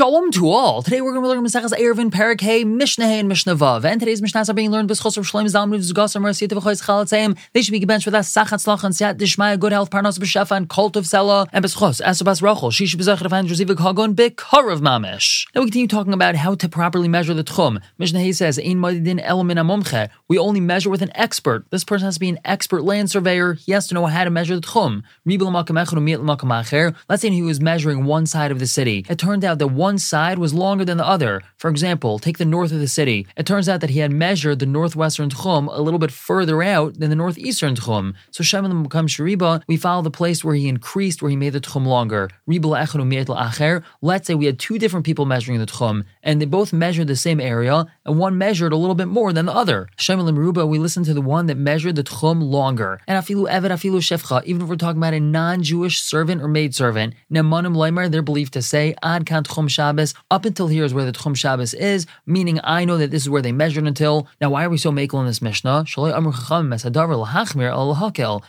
Shalom to all. Today we're going to be learning Maseches Eruvin Parak Mishnah and Mishnah. And today's Mishnahs are being learned b'schos of Shloim Zalman V'Zugos Amar Siyat V'Choyz Chalatzayim. They should be gebenched with us Sachat Slach and Siyat Dishmaya Good Health Parnas B'Shefa and Cult of Sela and b'schos Asabas Rachel. She should be Zechar of Hand Rezivik Hagon B'Karav Mamish. Now we continue talking about how to properly measure the Tchum. Mishnah says Ein Madidin Elamin Amomche. We only measure with an expert. This person has to be an expert land surveyor. He has to know how to measure the Tchum. Let's say he was measuring one side of the city. It turned out that one side was longer than the other. For example, take the north of the city. It turns out that he had measured the northwestern Tchum a little bit further out than the northeastern Tchum. So Shemin becomes Shariba, we follow the place where he increased, where he made the Tchum longer. Let's say we had two different people measuring the Tchum, and they both measured the same area, and one measured a little bit more than the other. Shemin Ruba, we listen to the one that measured the Tchum longer. And Afilu Evet Afilu Shefcha, even if we're talking about a non-Jewish servant or maidservant, Nemanim Leimer, they're believed to say Ad Kan Tchum Shabbos, up until here is where the Tchum Shabbos is, meaning I know that this is where they measured until. Now, why are we so makel in this Mishnah?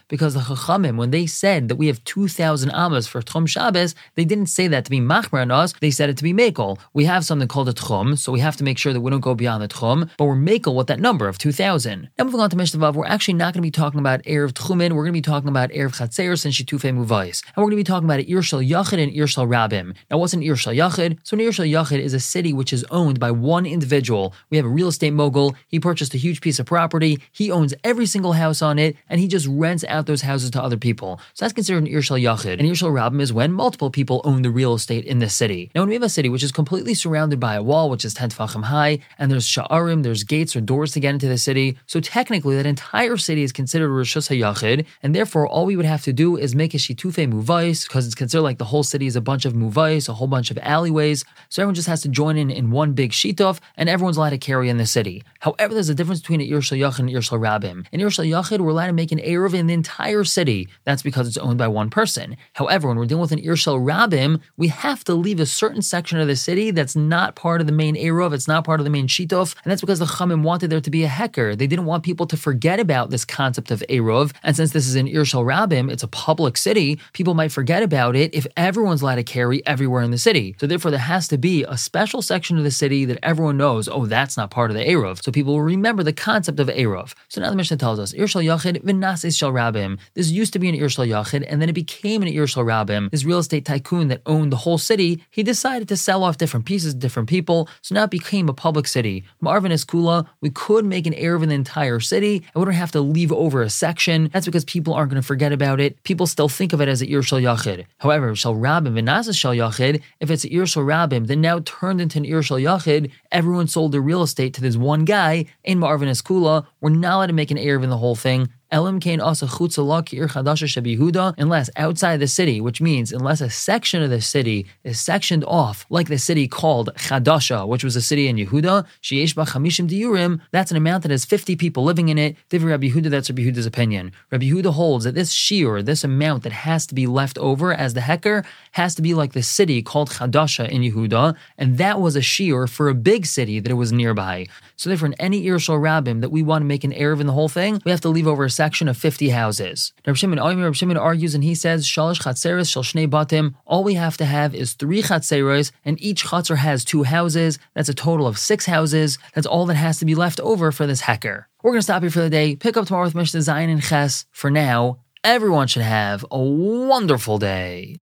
Because the Chachamim, when they said that we have 2,000 Amas for Tchum Shabbos, they didn't say that to be Machmer on us, they said it to be makel. We have something called a Tchum, so we have to make sure that we don't go beyond the Tchum, but we're makel with that number of 2,000. Now, moving on to Mishnah Vav, we're actually not going to be talking about Erev Tchumin, we're going to be talking about Erev Chatzeris and Shitufe Muvais. And we're going to be talking about Irshal Yachid and Irshal Rabim. Now, what's an Irshal Yachid? So, an Irshal Yachid is a city which is owned by one individual. We have a real estate mogul. He purchased a huge piece of property. He owns every single house on it, and he just rents out those houses to other people. So that's considered an Irshal Yachid. And Irshal Rabim is when multiple people own the real estate in this city. Now, when we have a city which is completely surrounded by a wall, which is 10 tefachim high, and there's sha'arim, there's gates or doors to get into the city, so technically that entire city is considered Rishus HaYachid, and therefore all we would have to do is make a shitufe muvais, because it's considered like the whole city is a bunch of muvais, a whole bunch of alleyways, so everyone just has to join in in one big shituf, and everyone's allowed to carry in the city. However, there's a difference between an Irshal Yachid and Irshal Rabim. In Irshal Yachid, we're allowed to make an Erev in the entire city. That's because it's owned by one person. However, when we're dealing with an Irshal Rabim, we have to leave a certain section of the city that's not part of the main Erev, it's not part of the main shituf, and that's because the Chamim wanted there to be a hecker. They didn't want people to forget about this concept of Erev, and since this is an Irshal Rabim, it's a public city, people might forget about it if everyone's allowed to carry everywhere in the city. So therefore, there has to be a special section of the city that everyone knows, oh, that's not part of the Erev. So people will remember the concept of Erev. So now the Mishnah tells us, Irshal Yachid v'nasis shal Rabim. This used to be an Irshal Yachid, and then it became an Irshal Rabim. This real estate tycoon that owned the whole city, he decided to sell off different pieces to different people, so now it became a public city. Marvin is Kula, we could make an Erev in the entire city, and we wouldn't have to leave over a section. That's because people aren't going to forget about it. People still think of it as a Irshal Yachid. However, Shal Rabim v'nasis shal Yachid, if it's an Irshal Rabim, then now turned into an Irshal Yachid, everyone sold their real estate to this one guy in Marvin Eskula. We're not allowed to make an Erev in the whole thing. Elam kain asa chutzala ki'ir chadasha shebihuda, unless outside the city, which means unless a section of the city is sectioned off, like the city called Chadasha, which was a city in Yehuda, sheyesh ba chamishim diurim, that's an amount that has 50 people living in it. Divrei Rabbi Yehuda, that's Rabbi Yehuda's opinion. Rabbi Yehuda holds that this shiur, this amount that has to be left over as the hecker, has to be like the city called Chadasha in Yehuda, and that was a shiur for a big city that it was nearby. So therefore, in any Irshal Rabbim that we want to make an Erev in the whole thing, we have to leave over a section of 50 houses. Reb Shimon, Shimon argues and he says, Shalish Chatzeres Shal Shnei Batim, all we have to have is three Chatzeres, and each Chatzer has two houses. That's a total of six houses. That's all that has to be left over for this hacker. We're going to stop here for the day, pick up tomorrow with Mishnah Zayin and Ches. For now, everyone should have a wonderful day.